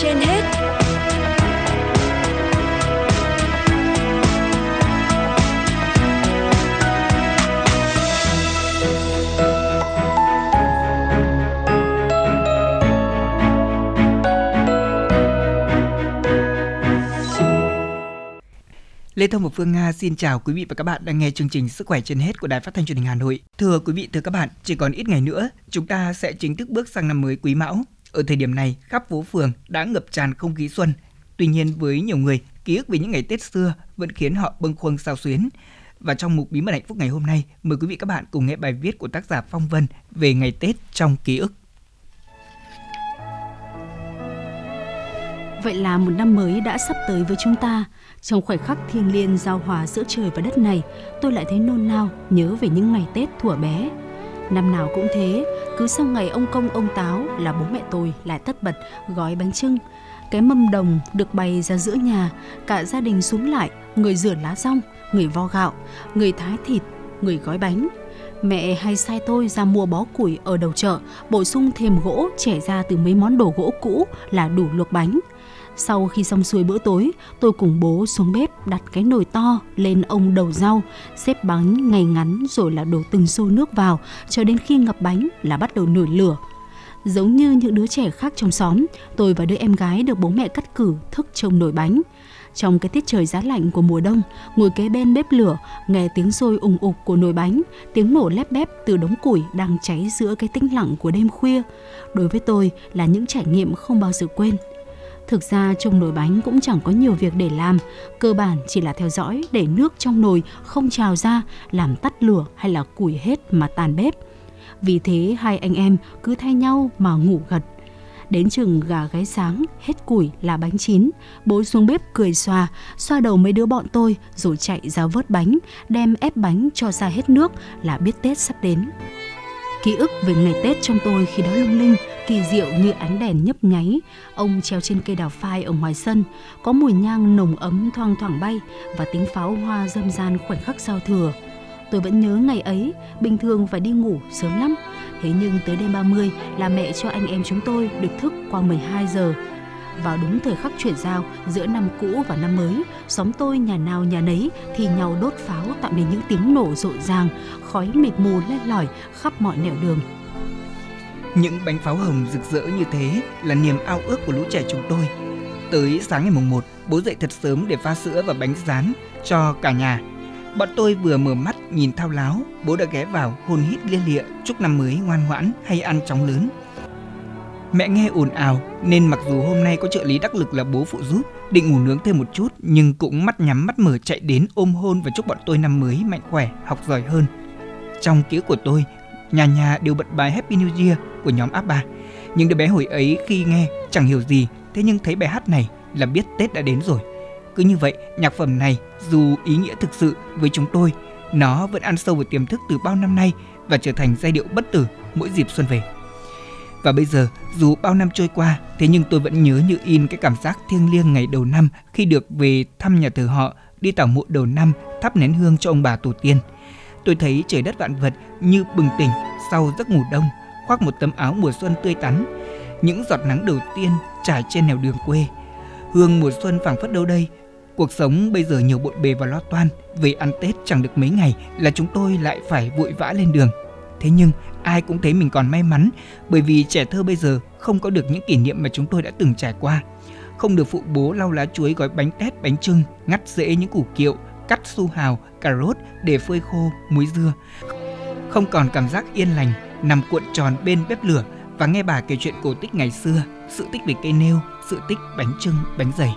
trên hết Lê Thông và Phương Nga xin chào quý vị và các bạn đang nghe chương trình Sức khỏe trên hết của Đài Phát thanh Truyền hình Hà Nội. Thưa quý vị, thưa các bạn, chỉ còn ít ngày nữa, chúng ta sẽ chính thức bước sang năm mới Quý Mão. Ở thời điểm này, khắp phố phường đã ngập tràn không khí xuân. Tuy nhiên với nhiều người, ký ức về những ngày Tết xưa vẫn khiến họ bâng khuâng sao xuyến. Và trong mục Bí mật hạnh phúc ngày hôm nay, mời quý vị các bạn cùng nghe bài viết của tác giả Phong Vân về ngày Tết trong ký ức. Vậy là một năm mới đã sắp tới với chúng ta. Trong khoảnh khắc thiêng liêng giao hòa giữa trời và đất này, tôi lại thấy nôn nao nhớ về những ngày Tết thuở bé. Năm nào cũng thế, cứ sau ngày ông công ông táo là bố mẹ tôi lại tất bật gói bánh trưng. Cái mâm đồng được bày ra giữa nhà, cả gia đình xuống lại, người rửa lá rong, người vo gạo, người thái thịt, người gói bánh. Mẹ hay sai tôi ra mua bó củi ở đầu chợ, bổ sung thêm gỗ trẻ ra từ mấy món đồ gỗ cũ là đủ luộc bánh. Sau khi xong xuôi bữa tối, tôi cùng bố xuống bếp đặt cái nồi to lên ông đầu rau, xếp bánh ngay ngắn rồi là đổ từng xô nước vào cho đến khi ngập bánh là bắt đầu nổi lửa. Giống như những đứa trẻ khác trong xóm, tôi và đứa em gái được bố mẹ cắt cử thức trông nồi bánh. Trong cái tiết trời giá lạnh của mùa đông, ngồi kế bên bếp lửa, nghe tiếng sôi ủng ục của nồi bánh, tiếng nổ lép bép từ đống củi đang cháy giữa cái tĩnh lặng của đêm khuya. Đối với tôi là những trải nghiệm không bao giờ quên. Thực ra trong nồi bánh cũng chẳng có nhiều việc để làm, cơ bản chỉ là theo dõi để nước trong nồi không trào ra, làm tắt lửa hay là củi hết mà tàn bếp. Vì thế hai anh em cứ thay nhau mà ngủ gật. Đến chừng gà gáy sáng, hết củi là bánh chín. Bố xuống bếp cười xoa, xoa đầu mấy đứa bọn tôi rồi chạy ra vớt bánh, đem ép bánh cho ra hết nước là biết Tết sắp đến. Ký ức về ngày Tết trong tôi khi đó lung linh, kỳ diệu như ánh đèn nhấp nháy. Ông treo trên cây đào phai ở ngoài sân, có mùi nhang nồng ấm thoang thoảng bay và tiếng pháo hoa râm ran khoảnh khắc giao thừa. Tôi vẫn nhớ ngày ấy, bình thường phải đi ngủ sớm lắm. Thế nhưng tới đêm 30 là mẹ cho anh em chúng tôi được thức qua 12 giờ vào đúng thời khắc chuyển giao giữa năm cũ và năm mới, xóm tôi nhà nào nhà nấy thì nhau đốt pháo tạo nên những tiếng nổ rộn ràng, khói mịt mù lên lỏi khắp mọi nẻo đường. Những bánh pháo hồng rực rỡ như thế là niềm ao ước của lũ trẻ chúng tôi. Tới sáng ngày mùng 1, bố dậy thật sớm để pha sữa và bánh rán cho cả nhà. Bọn tôi vừa mở mắt nhìn thao láo, bố đã ghé vào hôn hít lia lịa chúc năm mới ngoan ngoãn hay ăn chóng lớn. Mẹ nghe ồn ào nên mặc dù hôm nay có trợ lý đắc lực là bố phụ giúp, định ngủ nướng thêm một chút nhưng cũng mắt nhắm mắt mở chạy đến ôm hôn và chúc bọn tôi năm mới mạnh khỏe, học giỏi hơn. Trong ký ức của tôi, nhà nhà đều bật bài Happy New Year của nhóm ABBA. Nhưng đứa bé hồi ấy khi nghe chẳng hiểu gì, thế nhưng thấy bài hát này là biết Tết đã đến rồi. Cứ như vậy, nhạc phẩm này dù ý nghĩa thực sự với chúng tôi, nó vẫn ăn sâu vào tiềm thức từ bao năm nay và trở thành giai điệu bất tử mỗi dịp xuân về. Và bây giờ, dù bao năm trôi qua, thế nhưng tôi vẫn nhớ như in cái cảm giác thiêng liêng ngày đầu năm khi được về thăm nhà thờ họ, đi tảo mộ đầu năm, thắp nén hương cho ông bà tổ tiên. Tôi thấy trời đất vạn vật như bừng tỉnh sau giấc ngủ đông, khoác một tấm áo mùa xuân tươi tắn. Những giọt nắng đầu tiên trải trên nẻo đường quê. Hương mùa xuân phảng phất đâu đây. Cuộc sống bây giờ nhiều bộn bề và lo toan, về ăn Tết chẳng được mấy ngày là chúng tôi lại phải vội vã lên đường. Thế nhưng ai cũng thấy mình còn may mắn bởi vì trẻ thơ bây giờ không có được những kỷ niệm mà chúng tôi đã từng trải qua. Không được phụ bố lau lá chuối gói bánh tét, bánh trưng, ngắt rễ những củ kiệu, cắt su hào, cà rốt để phơi khô, muối dưa. Không còn cảm giác yên lành, nằm cuộn tròn bên bếp lửa và nghe bà kể chuyện cổ tích ngày xưa, sự tích về cây nêu, sự tích bánh trưng, bánh dày.